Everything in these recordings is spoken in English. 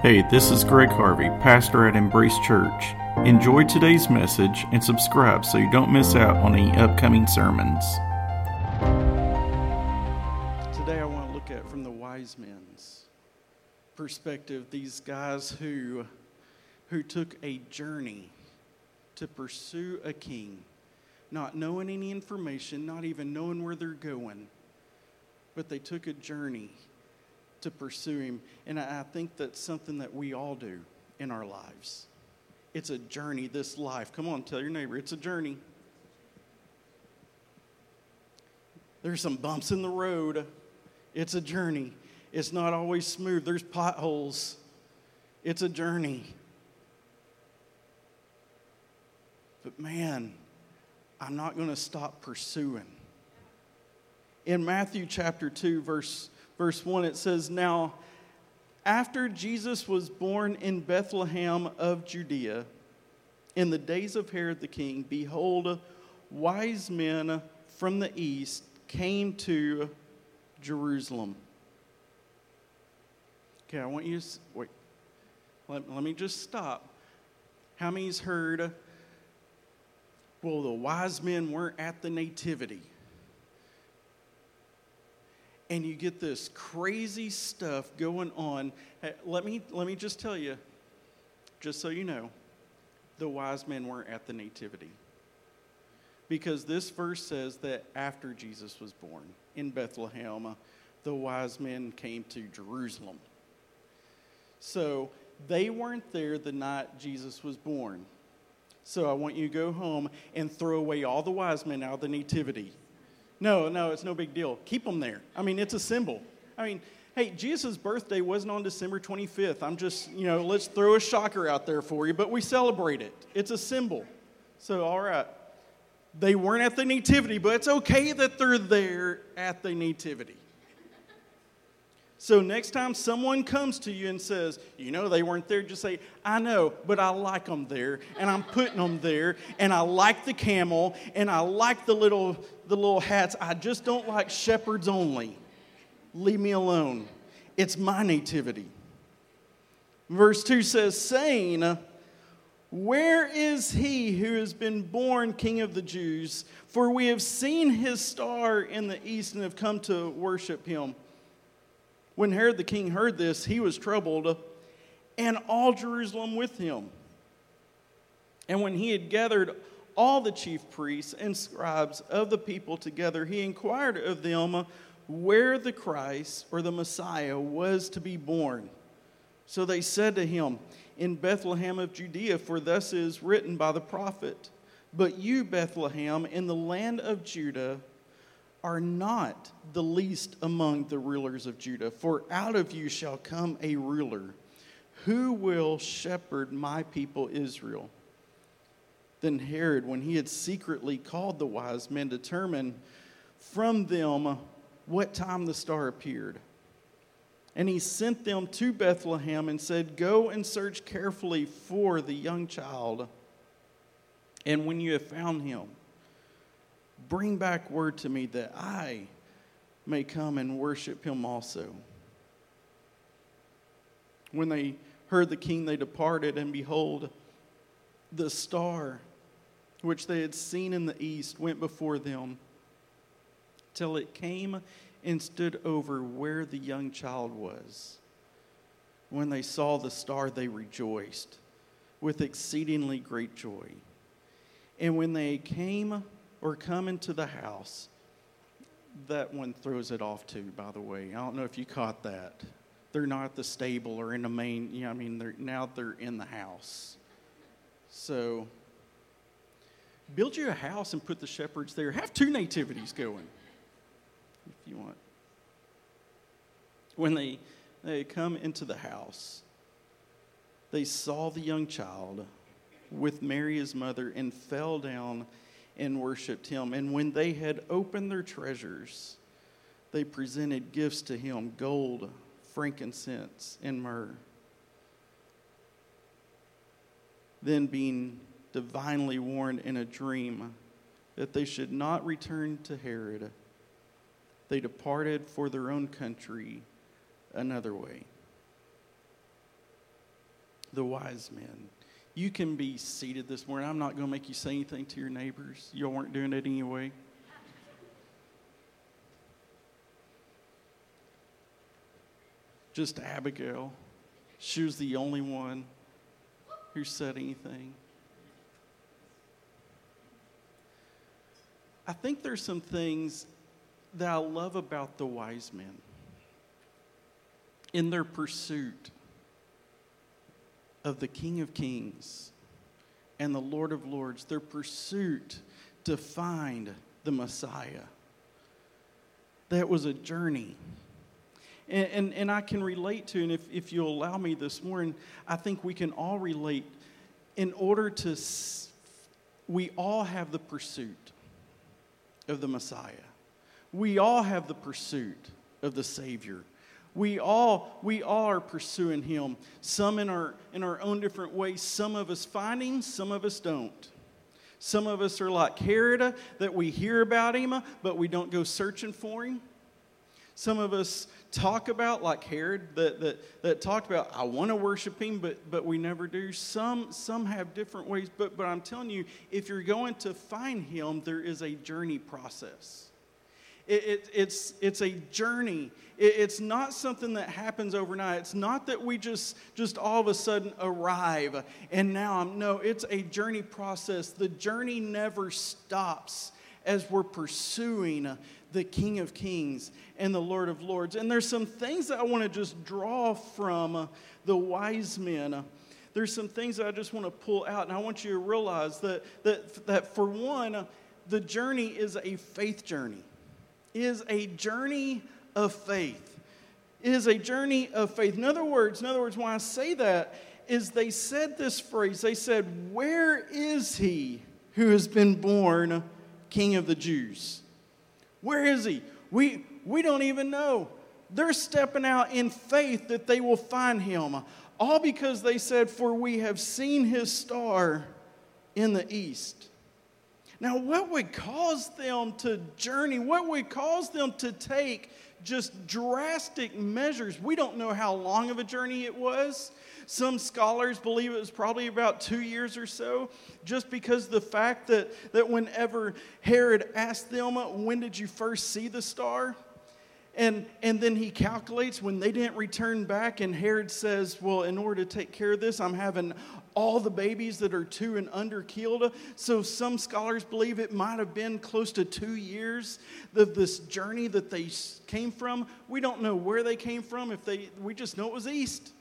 Hey, this is Greg Harvey, pastor at Embrace Church. Enjoy today's message and subscribe so you don't miss out on any upcoming sermons. Today I want to look at from the wise men's perspective these guys who who took a journey to pursue a king, not knowing any information, not even knowing where they're going, but they took a journey to pursue him. And I think that's something that we all do in our lives. It's a journey, this life. Come on, tell your neighbor, it's a journey. There's some bumps in the road. It's a journey. It's not always smooth. There's potholes. It's a journey. But man, I'm not going to stop pursuing. In Matthew chapter 2, verse, verse 1, it says, Now, after Jesus was born in Bethlehem of Judea, in the days of Herod the king, behold, wise men from the east came to Jerusalem. Okay, I want you to wait. Let, let me just stop. How many's heard? Well, the wise men weren't at the nativity. And you get this crazy stuff going on. Let me, let me just tell you, just so you know, the wise men weren't at the nativity. Because this verse says that after Jesus was born in Bethlehem, uh, the wise men came to Jerusalem. So they weren't there the night Jesus was born. So I want you to go home and throw away all the wise men out of the nativity. No, no, it's no big deal. Keep them there. I mean, it's a symbol. I mean, hey, Jesus' birthday wasn't on December 25th. I'm just, you know, let's throw a shocker out there for you, but we celebrate it. It's a symbol. So, all right. They weren't at the nativity, but it's okay that they're there at the nativity. So, next time someone comes to you and says, You know, they weren't there, just say, I know, but I like them there, and I'm putting them there, and I like the camel, and I like the little, the little hats. I just don't like shepherds only. Leave me alone. It's my nativity. Verse 2 says, saying, Where is he who has been born King of the Jews? For we have seen his star in the east and have come to worship him. When Herod the king heard this, he was troubled, and all Jerusalem with him. And when he had gathered all the chief priests and scribes of the people together, he inquired of them where the Christ or the Messiah was to be born. So they said to him, In Bethlehem of Judea, for thus is written by the prophet, But you, Bethlehem, in the land of Judah, are not the least among the rulers of Judah, for out of you shall come a ruler who will shepherd my people Israel. Then Herod, when he had secretly called the wise men, determined from them what time the star appeared. And he sent them to Bethlehem and said, Go and search carefully for the young child. And when you have found him, bring back word to me that I may come and worship him also. When they heard the king, they departed, and behold, the star which they had seen in the east went before them till it came and stood over where the young child was. When they saw the star, they rejoiced with exceedingly great joy. And when they came or come into the house, that one throws it off too, by the way. I don't know if you caught that. They're not the stable or in the main, know, I mean, they're, now they're in the house. So, build you a house and put the shepherds there. Have two nativities going if you want. When they, they come into the house, they saw the young child with Mary, his mother, and fell down and worshiped him. And when they had opened their treasures, they presented gifts to him gold, frankincense, and myrrh. Then, being divinely warned in a dream that they should not return to Herod, they departed for their own country another way. the wise men. You can be seated this morning. I'm not going to make you say anything to your neighbors. You weren't doing it anyway. Just Abigail. She was the only one who said anything. I think there's some things that I love about the wise men in their pursuit of the King of Kings and the Lord of Lords, their pursuit to find the Messiah. That was a journey. And, and, and, I can relate to, and if, if you'll allow me this morning, I think we can all relate. In order to, we all have the pursuit of the Messiah. We all have the pursuit of the Savior. We all, we all are pursuing him, some in our, in our own different ways. Some of us find him, some of us don't. Some of us are like Herod, uh, that we hear about him, uh, but we don't go searching for him. Some of us talk about, like Herod, that, that, that talked about, I want to worship him, but, but we never do. Some, some have different ways, but, but I'm telling you, if you're going to find him, there is a journey process. It, it, it's, it's a journey. It, it's not something that happens overnight. It's not that we just, just all of a sudden arrive and now I'm, no, it's a journey process. The journey never stops as we're pursuing the King of Kings and the Lord of Lords. And there's some things that I want to just draw from the wise men. There's some things that I just want to pull out, and I want you to realize that, that, that for one, the journey is a faith journey is a journey of faith. It is a journey of faith. In other words, in other words, why I say that is they said this phrase. They said, Where is he who has been born King of the Jews? Where is he? We, we don't even know. They're stepping out in faith that they will find him. All because they said, For we have seen his star in the east. Now, what would cause them to journey? What would cause them to take just drastic measures? We don't know how long of a journey it was. Some scholars believe it was probably about two years or so, just because the fact that, that whenever Herod asked them, When did you first see the star? And, and then he calculates when they didn't return back, and Herod says, Well, in order to take care of this, I'm having all the babies that are two and under killed. So some scholars believe it might have been close to two years of this journey that they came from. We don't know where they came from. If they, we just know it was east.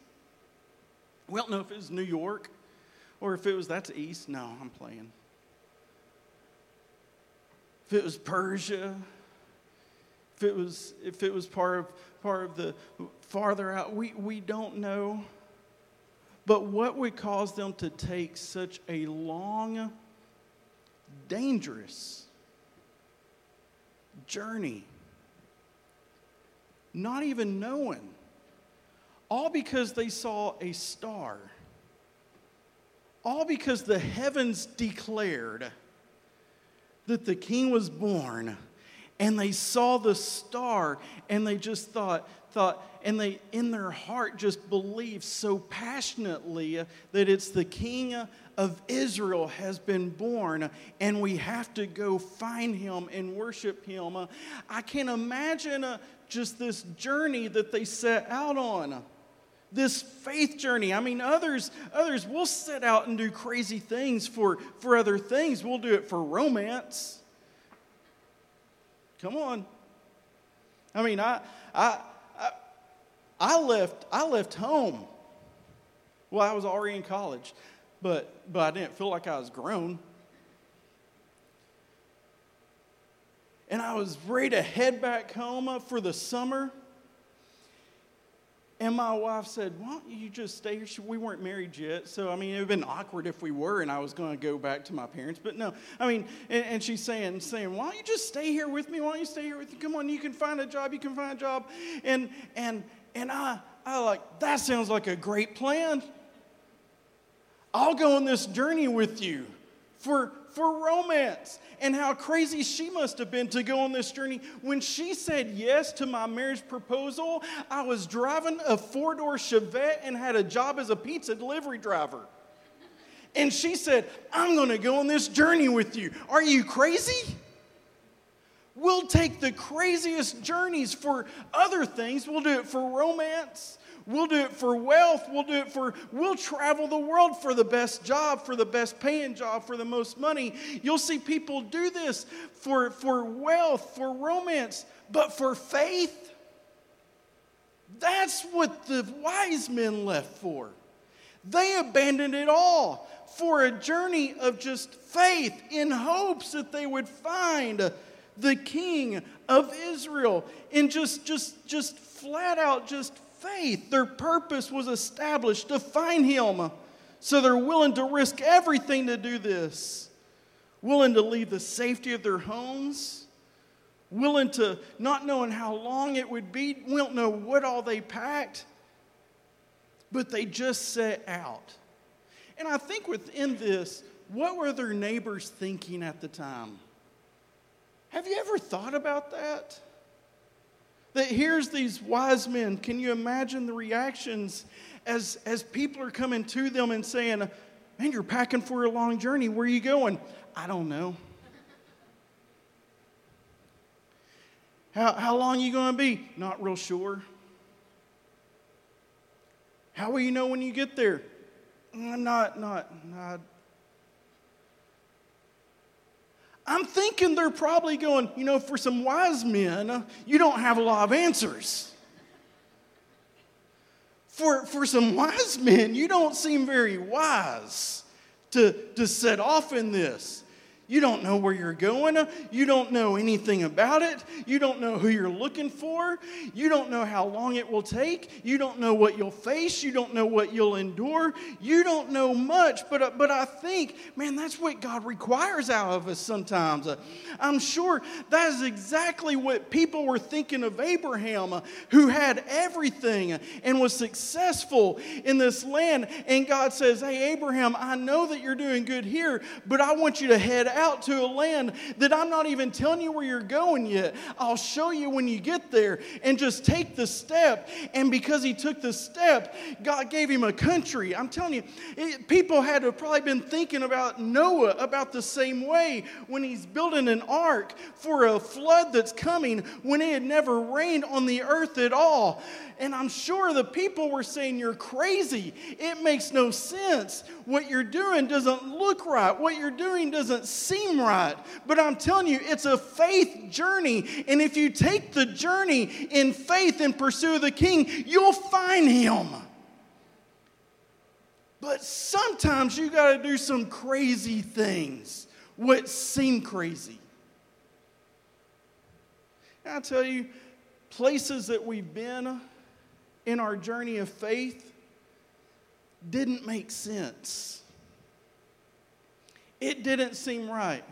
We don't know if it was New York or if it was that's east. No, I'm playing. If it was Persia, if it was if it was part of part of the farther out, we, we don't know. But what would cause them to take such a long, dangerous journey? Not even knowing. All because they saw a star. All because the heavens declared that the king was born and they saw the star and they just thought thought and they in their heart just believe so passionately that it's the king of Israel has been born and we have to go find him and worship him. I can imagine uh, just this journey that they set out on. This faith journey. I mean, others, others will set out and do crazy things for, for other things. We'll do it for romance. Come on. I mean, I, I, I, left, I left home. Well, I was already in college, but, but I didn't feel like I was grown. And I was ready to head back home for the summer. And my wife said, Why don't you just stay here? We weren't married yet. So, I mean, it would have been awkward if we were and I was going to go back to my parents. But no, I mean, and, and, she's saying, saying, Why don't you just stay here with me? Why don't you stay here with me? Come on, you can find a job. You can find a job. And, and, and I, I like, that sounds like a great plan. I'll go on this journey with you for, for romance and how crazy she must have been to go on this journey. When she said yes to my marriage proposal, I was driving a four door Chevette and had a job as a pizza delivery driver. And she said, I'm going to go on this journey with you. Are you crazy? We'll take the craziest journeys for other things. We'll do it for romance. We'll do it for wealth. We'll do it for, we'll travel the world for the best job, for the best paying job, for the most money. You'll see people do this for, for wealth, for romance, but for faith. That's what the wise men left for. They abandoned it all for a journey of just faith in hopes that they would find the king of Israel in just just just flat out just faith. Their purpose was established to find him. So they're willing to risk everything to do this. Willing to leave the safety of their homes, willing to not knowing how long it would be, we don't know what all they packed, but they just set out. And I think within this, what were their neighbors thinking at the time? Have you ever thought about that? That here's these wise men. Can you imagine the reactions as, as people are coming to them and saying, Man, you're packing for a long journey. Where are you going? I don't know. How, how long are you going to be? Not real sure. How will you know when you get there? Mm, not, not, not, I'm thinking they're probably going, you know, for some wise men, you don't have a lot of answers. For, for some wise men, you don't seem very wise to, to set off in this. You don't know where you're going. You don't know anything about it. You don't know who you're looking for. You don't know how long it will take. You don't know what you'll face. You don't know what you'll endure. You don't know much. But, uh, but I think, man, that's what God requires out of us sometimes. Uh, I'm sure that is exactly what people were thinking of Abraham, uh, who had everything and was successful in this land. And God says, Hey, Abraham, I know that you're doing good here, but I want you to head out to a land that I'm not even telling you where you're going yet. I'll show you when you get there and just take the step. And because he took the step, God gave him a country. I'm telling you, it, people had to probably been thinking about Noah about the same way when he's building an ark for a flood that's coming when it had never rained on the earth at all. And I'm sure the people were saying, You're crazy. It makes no sense. What you're doing doesn't look right. What you're doing doesn't seem right. But I'm telling you, it's a faith journey. And if you take the journey in faith and pursue the king, you'll find him. But sometimes you got to do some crazy things, what seem crazy. And I tell you, places that we've been in our journey of faith didn't make sense. It didn't seem right.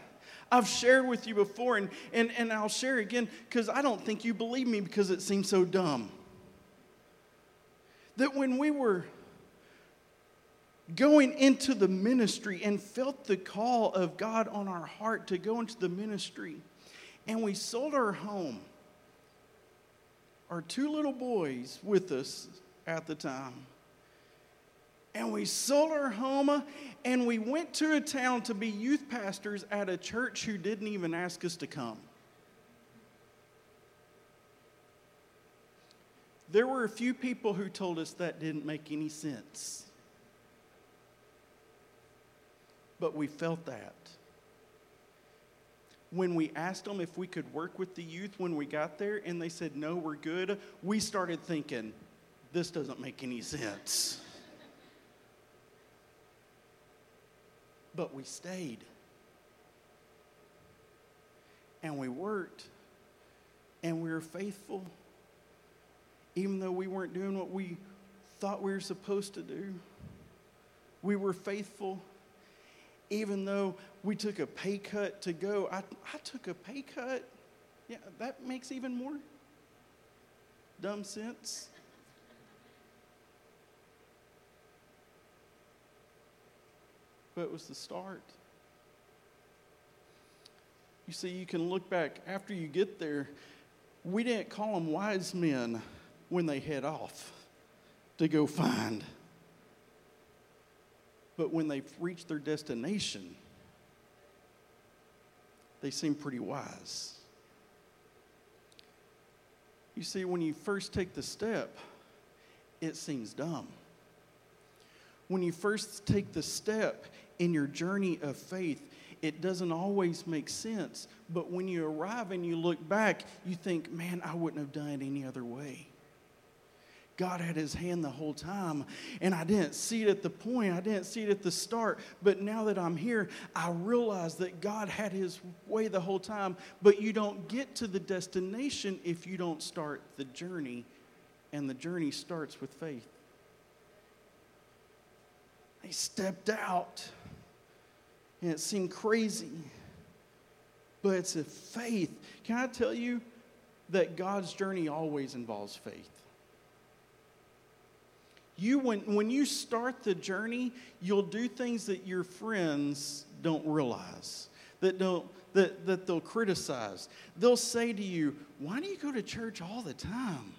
I've shared with you before, and, and, and I'll share again because I don't think you believe me because it seems so dumb. That when we were going into the ministry and felt the call of God on our heart to go into the ministry, and we sold our home our two little boys with us at the time. And we sold our home and we went to a town to be youth pastors at a church who didn't even ask us to come. There were a few people who told us that didn't make any sense. But we felt that when we asked them if we could work with the youth when we got there and they said, no, we're good, we started thinking, this doesn't make any sense. But we stayed. And we worked. And we were faithful. Even though we weren't doing what we thought we were supposed to do, we were faithful even though we took a pay cut to go, I, I took a pay cut. Yeah, that makes even more dumb sense. But it was the start. You see, you can look back after you get there. We didn't call them wise men when they head off to go find. But when they've reached their destination, they seem pretty wise. You see, when you first take the step, it seems dumb. When you first take the step in your journey of faith, it doesn't always make sense. But when you arrive and you look back, you think, man, I wouldn't have done it any other way. God had his hand the whole time, and I didn't see it at the point, I didn't see it at the start. But now that I'm here, I realize that God had his way the whole time. But you don't get to the destination if you don't start the journey, and the journey starts with faith. They stepped out, and it seemed crazy, but it's a faith. Can I tell you that God's journey always involves faith? You, when, when you start the journey, you'll do things that your friends don't realize, that, don't, that, that they'll criticize. They'll say to you, Why do you go to church all the time?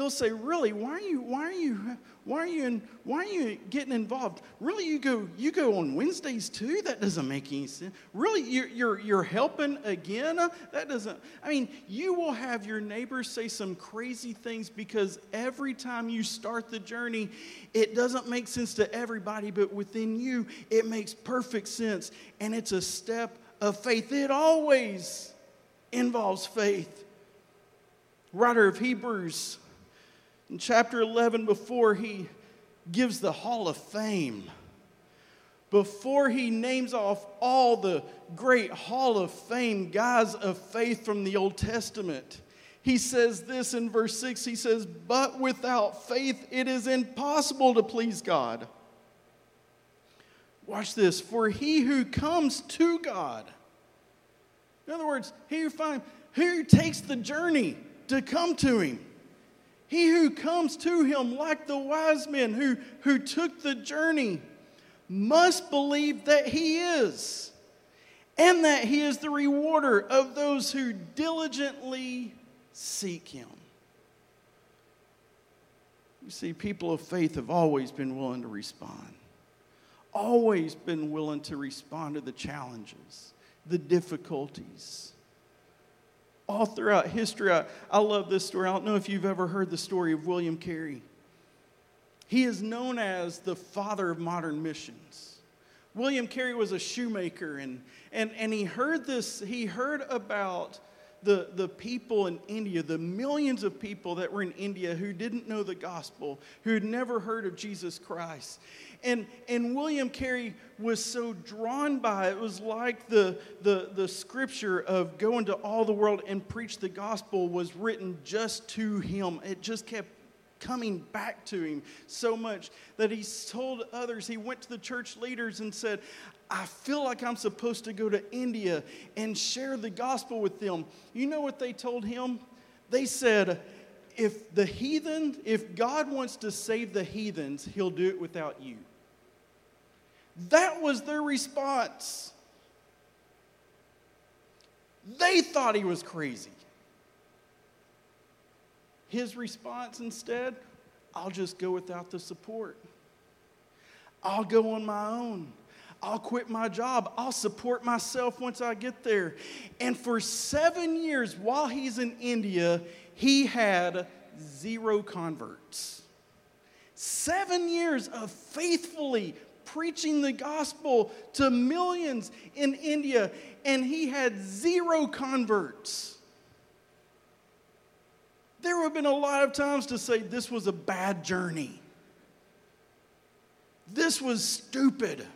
They'll say, "Really? Why are you? Why are you? Why are you? In, why are you getting involved? Really? You go? You go on Wednesdays too? That doesn't make any sense. Really? You're you're, you're helping again? That doesn't. I mean, you will have your neighbors say some crazy things because every time you start the journey, it doesn't make sense to everybody, but within you, it makes perfect sense, and it's a step of faith. It always involves faith. Writer of Hebrews in chapter 11, before he gives the Hall of Fame, before he names off all the great Hall of Fame guys of faith from the Old Testament, he says this in verse 6 he says, But without faith it is impossible to please God. Watch this. For he who comes to God, in other words, he who finds, who takes the journey to come to him, he who comes to him, like the wise men who, who took the journey, must believe that he is, and that he is the rewarder of those who diligently seek him. You see, people of faith have always been willing to respond, always been willing to respond to the challenges, the difficulties all throughout history. I, I love this story. I don't know if you've ever heard the story of William Carey. He is known as the father of modern missions. William Carey was a shoemaker, and, and, and he heard this, he heard about the, the people in India, the millions of people that were in India who didn't know the gospel, who had never heard of Jesus Christ. And, and William Carey was so drawn by it. It was like the, the, the scripture of go into all the world and preach the gospel was written just to him. It just kept coming back to him so much that he told others, he went to the church leaders and said, I feel like I'm supposed to go to India and share the gospel with them. You know what they told him? They said, if the heathen, if God wants to save the heathens, he'll do it without you. That was their response. They thought he was crazy. His response instead, I'll just go without the support. I'll go on my own. I'll quit my job. I'll support myself once I get there. And for seven years, while he's in India, he had zero converts. Seven years of faithfully preaching the gospel to millions in India, and he had zero converts. There have been a lot of times to say this was a bad journey. This was stupid.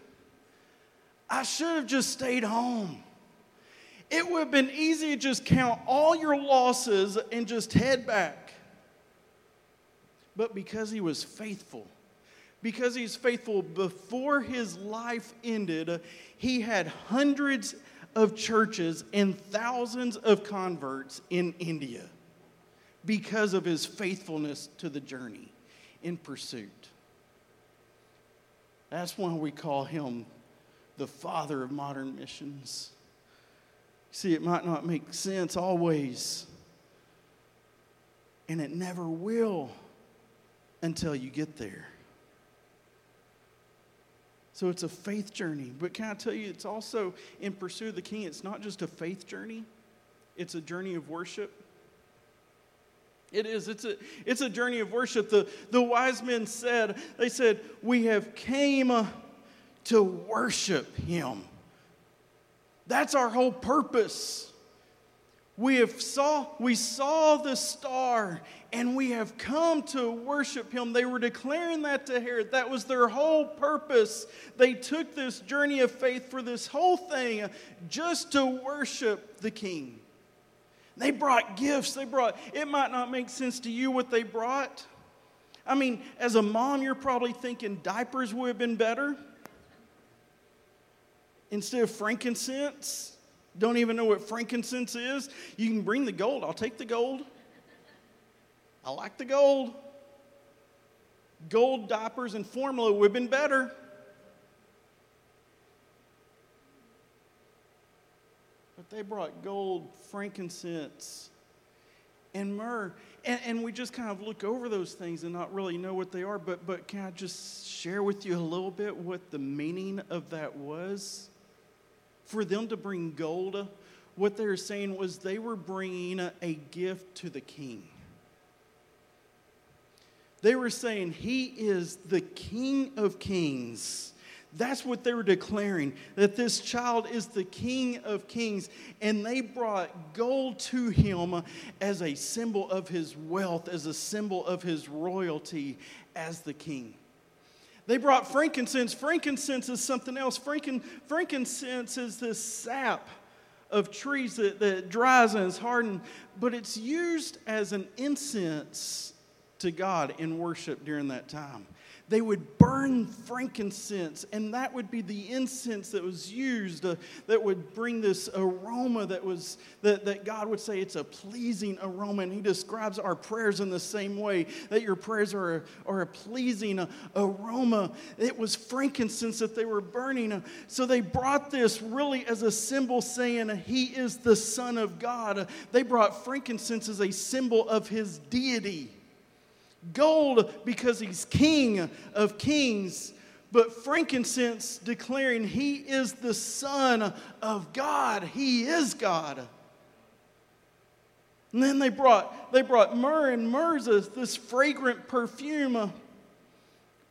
I should have just stayed home. It would have been easy to just count all your losses and just head back. But because he was faithful, because he's faithful before his life ended, he had hundreds of churches and thousands of converts in India because of his faithfulness to the journey in pursuit. That's why we call him the father of modern missions. See, it might not make sense always, and it never will until you get there. So it's a faith journey. But can I tell you, it's also in pursuit of the king, it's not just a faith journey, it's a journey of worship. It is. It's a, it's a journey of worship. The, the wise men said, they said, we have came to worship him. That's our whole purpose. We have saw we saw the star and we have come to worship him. They were declaring that to Herod. That was their whole purpose. They took this journey of faith for this whole thing just to worship the king. They brought gifts. They brought it might not make sense to you what they brought. I mean, as a mom, you're probably thinking diapers would have been better instead of frankincense. Don't even know what frankincense is. You can bring the gold. I'll take the gold. I like the gold. Gold diapers and formula would have been better. But they brought gold, frankincense, and myrrh. And, and, we just kind of look over those things and not really know what they are. But, but can I just share with you a little bit what the meaning of that was? For them to bring gold, what they were saying was they were bringing a gift to the king. They were saying, He is the King of Kings. That's what they were declaring, that this child is the King of Kings. And they brought gold to him as a symbol of his wealth, as a symbol of his royalty as the king. They brought frankincense. Frankincense is something else. Frankin, frankincense is this sap of trees that, that dries and is hardened, but it's used as an incense to God in worship during that time they would burn frankincense, and that would be the incense that was used uh, that would bring this aroma that was that, that God would say it's a pleasing aroma. And He describes our prayers in the same way that your prayers are a, are a pleasing uh, aroma. It was frankincense that they were burning. So they brought this really as a symbol saying He is the Son of God. They brought frankincense as a symbol of His deity. Gold because he's king of kings, but frankincense declaring he is the Son of God. He is God. And then they brought, they brought myrrh, and myrrh is this fragrant perfume,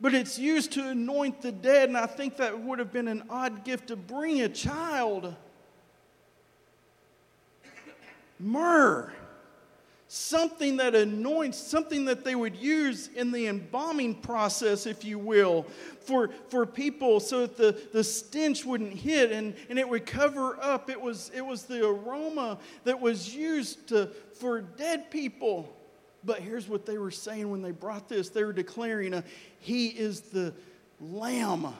but it's used to anoint the dead. And I think that would have been an odd gift to bring a child. Myrrh something that anoints, something that they would use in the embalming process, if you will, for, for people so that the, the stench wouldn't hit and, and it would cover up. It was, it was the aroma that was used to, for dead people. But here's what they were saying when they brought this they were declaring, uh, He is the Lamb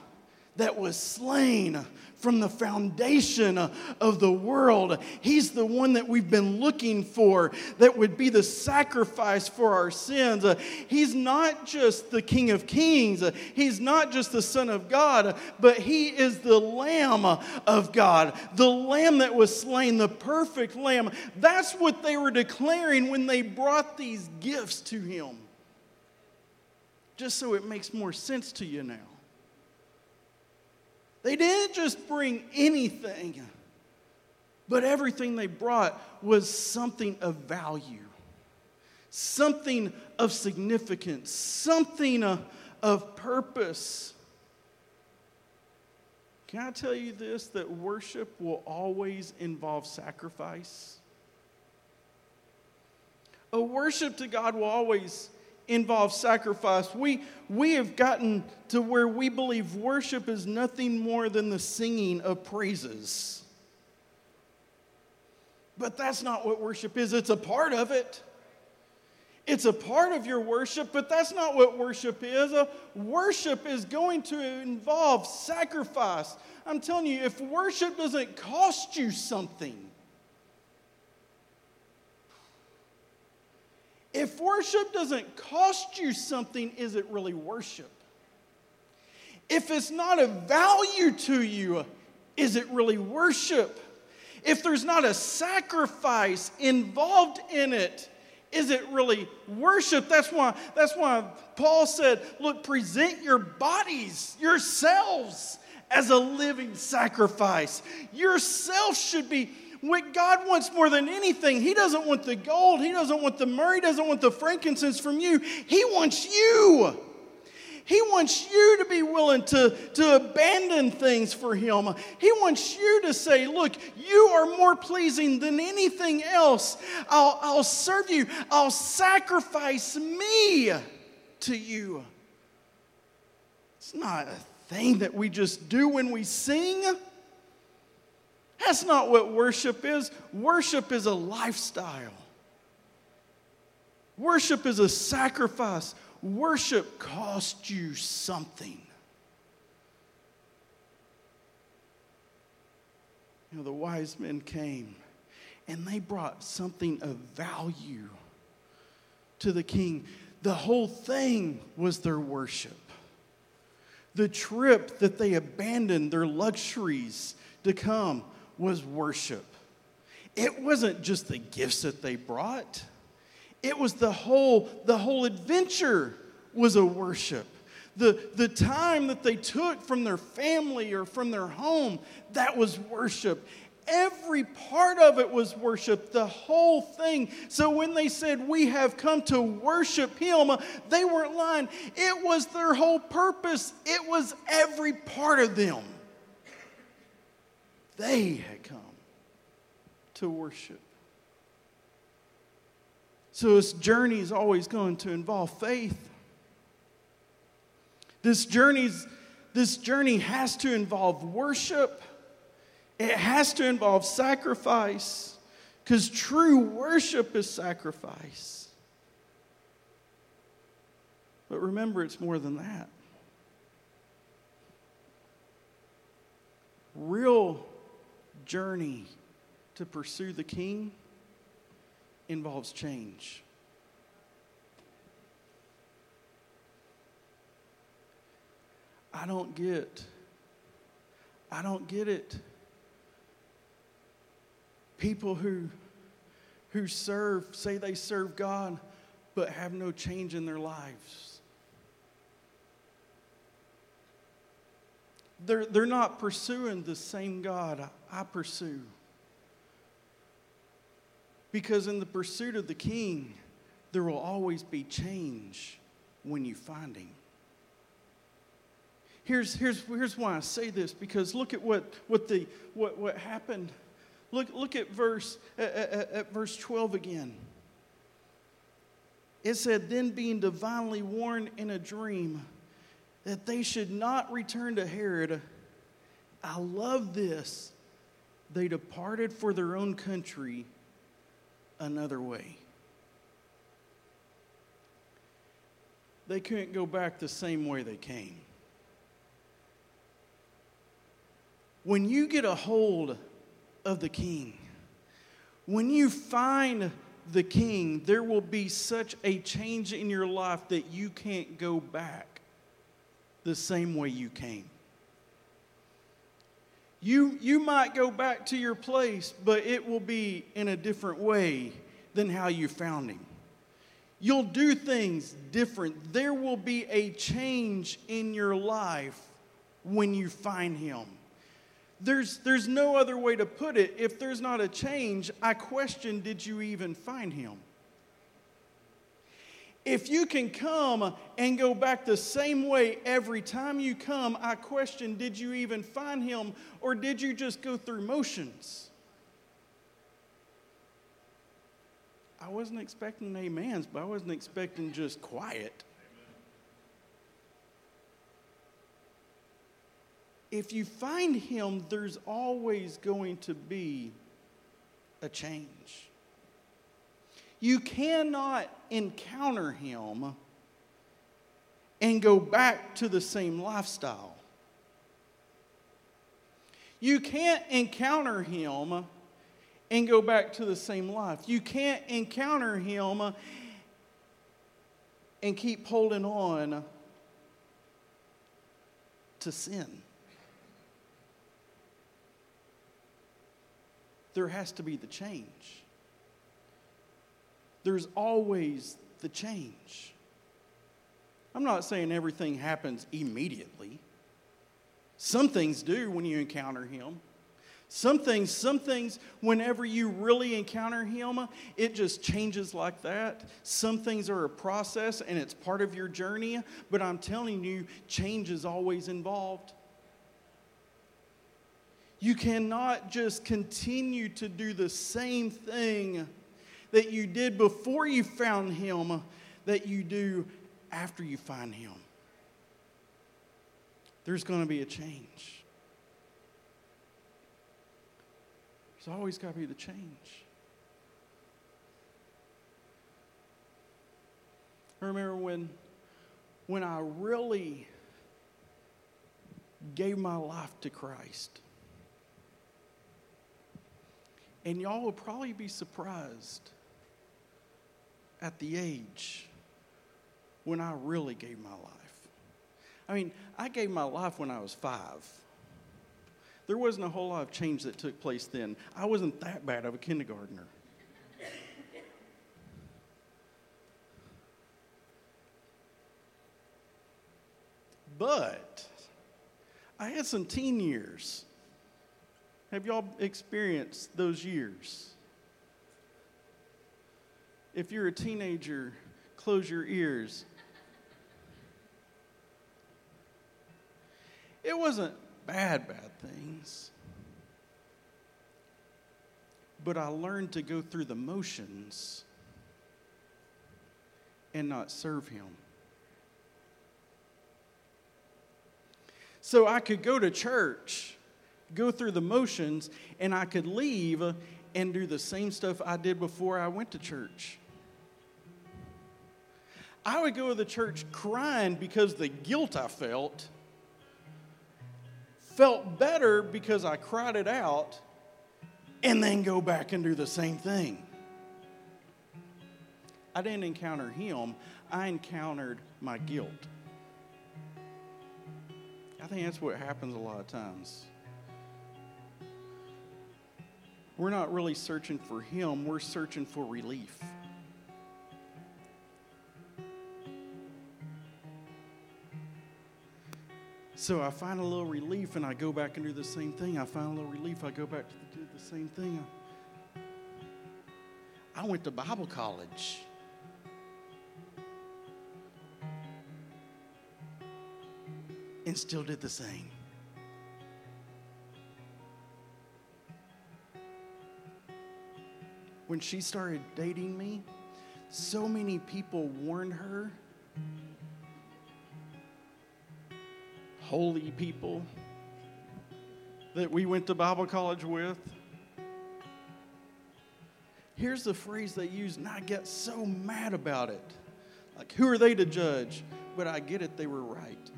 that was slain from the foundation of the world. He's the one that we've been looking for that would be the sacrifice for our sins. He's not just the King of Kings, He's not just the Son of God, but He is the Lamb of God, the Lamb that was slain, the perfect Lamb. That's what they were declaring when they brought these gifts to Him. Just so it makes more sense to you now. They didn't just bring anything, but everything they brought was something of value, something of significance, something uh, of purpose. Can I tell you this that worship will always involve sacrifice? A worship to God will always involves sacrifice. We, we have gotten to where we believe worship is nothing more than the singing of praises. But that's not what worship is, it's a part of it. It's a part of your worship, but that's not what worship is. A worship is going to involve sacrifice. I'm telling you, if worship doesn't cost you something, If worship doesn't cost you something, is it really worship? If it's not of value to you, is it really worship? if there's not a sacrifice involved in it, is it really worship? That's why, that's why Paul said, look, present your bodies, yourselves, as a living sacrifice. Yourself should be what God wants more than anything. He doesn't want the gold, He doesn't want the myrrh, He doesn't want the frankincense from you. He wants you. He wants you to be willing to, to abandon things for Him. He wants you to say, Look, you are more pleasing than anything else. I'll, I'll serve you, I'll sacrifice me to you. It's not a thing that we just do when we sing. That's not what worship is. Worship is a lifestyle. Worship is a sacrifice. Worship cost you something. You know, the wise men came and they brought something of value to the king. The whole thing was their worship. The trip that they abandoned, their luxuries to come, was worship. It wasn't just the gifts that they brought. It was the whole, the whole adventure was a worship. The, the time that they took from their family or from their home, that was worship. Every part of it was worship, the whole thing. So when they said, We have come to worship Him, they weren't lying. It was their whole purpose, it was every part of them. They had come to worship. So this journey is always going to involve faith. This journey's this journey has to involve worship. It has to involve sacrifice because true worship is sacrifice. But remember, it's more than that. Real journey to pursue the king involves change. I don't get, I don't get it. People who, who serve, say they serve God, but have no change in their lives. They're, they're not pursuing the same God I pursue. Because in the pursuit of the king, there will always be change when you find him. Here's, here's, here's why I say this because look at what, what, the, what, what happened. Look, look at, verse, at, at, at verse 12 again. It said, Then being divinely warned in a dream that they should not return to Herod, I love this. They departed for their own country another way. They couldn't go back the same way they came. When you get a hold of the king, when you find the king, there will be such a change in your life that you can't go back the same way you came. You, you might go back to your place, but it will be in a different way than how you found him. You'll do things different. There will be a change in your life when you find him. There's, there's no other way to put it. If there's not a change, I question did you even find him? If you can come and go back the same way every time you come, I question did you even find him or did you just go through motions? I wasn't expecting amens, but I wasn't expecting just quiet. If you find him, there's always going to be a change. You cannot encounter him and go back to the same lifestyle. You can't encounter him and go back to the same life. You can't encounter him and keep holding on to sin. there has to be the change. There's always the change. I'm not saying everything happens immediately. Some things do when you encounter Him. Some things, some things, whenever you really encounter Him, it just changes like that. Some things are a process and it's part of your journey, but I'm telling you, change is always involved. You cannot just continue to do the same thing that you did before you found Him that you do after you find Him. There's going to be a change. There's always got to be the change. I remember when, when I really gave my life to Christ. And y'all will probably be surprised at the age when I really gave my life. I mean, I gave my life when I was five. There wasn't a whole lot of change that took place then. I wasn't that bad of a kindergartner. But I had some teen years. Have y'all experienced those years? If you're a teenager, close your ears. It wasn't bad, bad things. But I learned to go through the motions and not serve Him. So I could go to church, go through the motions, and I could leave and do the same stuff I did before I went to church. I would go to the church crying because the guilt I felt felt better because I cried it out, and then go back and do the same thing. I didn't encounter him, I encountered my guilt. I think that's what happens a lot of times. We're not really searching for him, we're searching for relief. So I find a little relief and I go back and do the same thing. I find a little relief, I go back to do the same thing. I went to Bible college. And still did the same. When she started dating me, so many people warned her holy people that we went to Bible college with. Here's the phrase they use, and I get so mad about it. Like, who are they to judge? But I get it, they were right.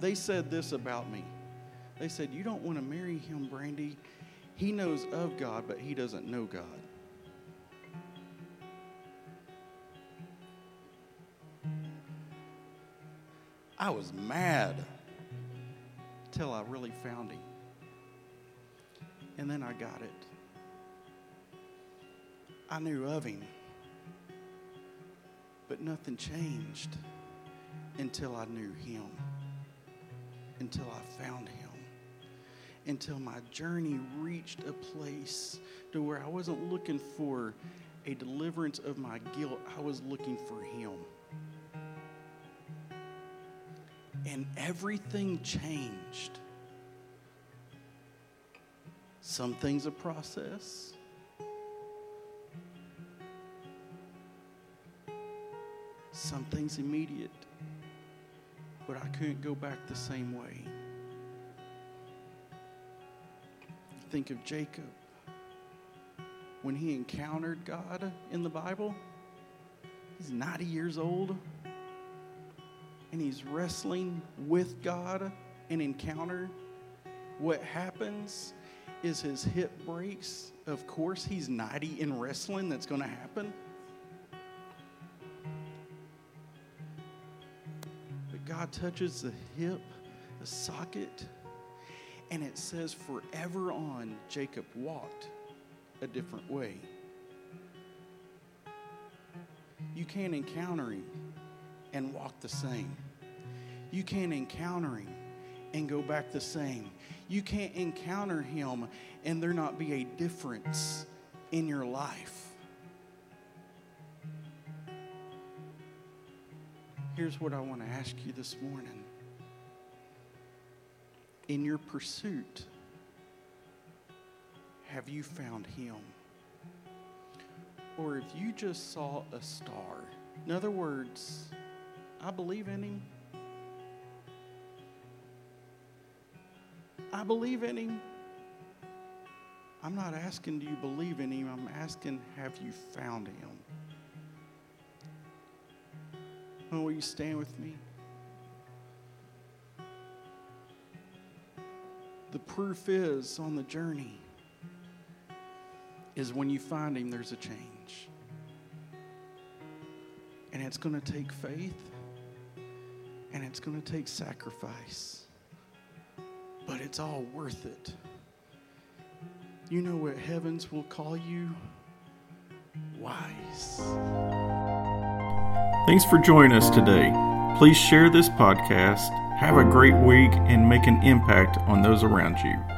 They said this about me. They said, You don't want to marry him, Brandy. He knows of God, but he doesn't know God. I was mad till I really found him. And then I got it. I knew of him, but nothing changed until I knew him, until I found him, until my journey reached a place to where I wasn't looking for a deliverance of my guilt, I was looking for him. And everything changed. Some things a process. Some things immediate. But I couldn't go back the same way. Think of Jacob. When he encountered God in the Bible, he's 90 years old and he's wrestling with God and encounter, what happens is his hip breaks. Of course, he's 90 in wrestling, that's going to happen. But God touches the hip, the socket, and it says, Forever on, Jacob walked a different way. You can't encounter Him and walk the same. You can't encounter Him and go back the same. You can't encounter Him and there not be a difference in your life. Here's what I want to ask you this morning. In your pursuit, have you found Him? Or if you just saw a star, in other words, I believe in Him. I believe in Him. I'm not asking, do you believe in Him? I'm asking, have you found Him? Oh, will you stand with me? The proof is on the journey is when you find Him, there's a change. And it's going to take faith and it's going to take sacrifice. But it's all worth it. You know what heavens will call you? Wise. Thanks for joining us today. Please share this podcast, have a great week, and make an impact on those around you.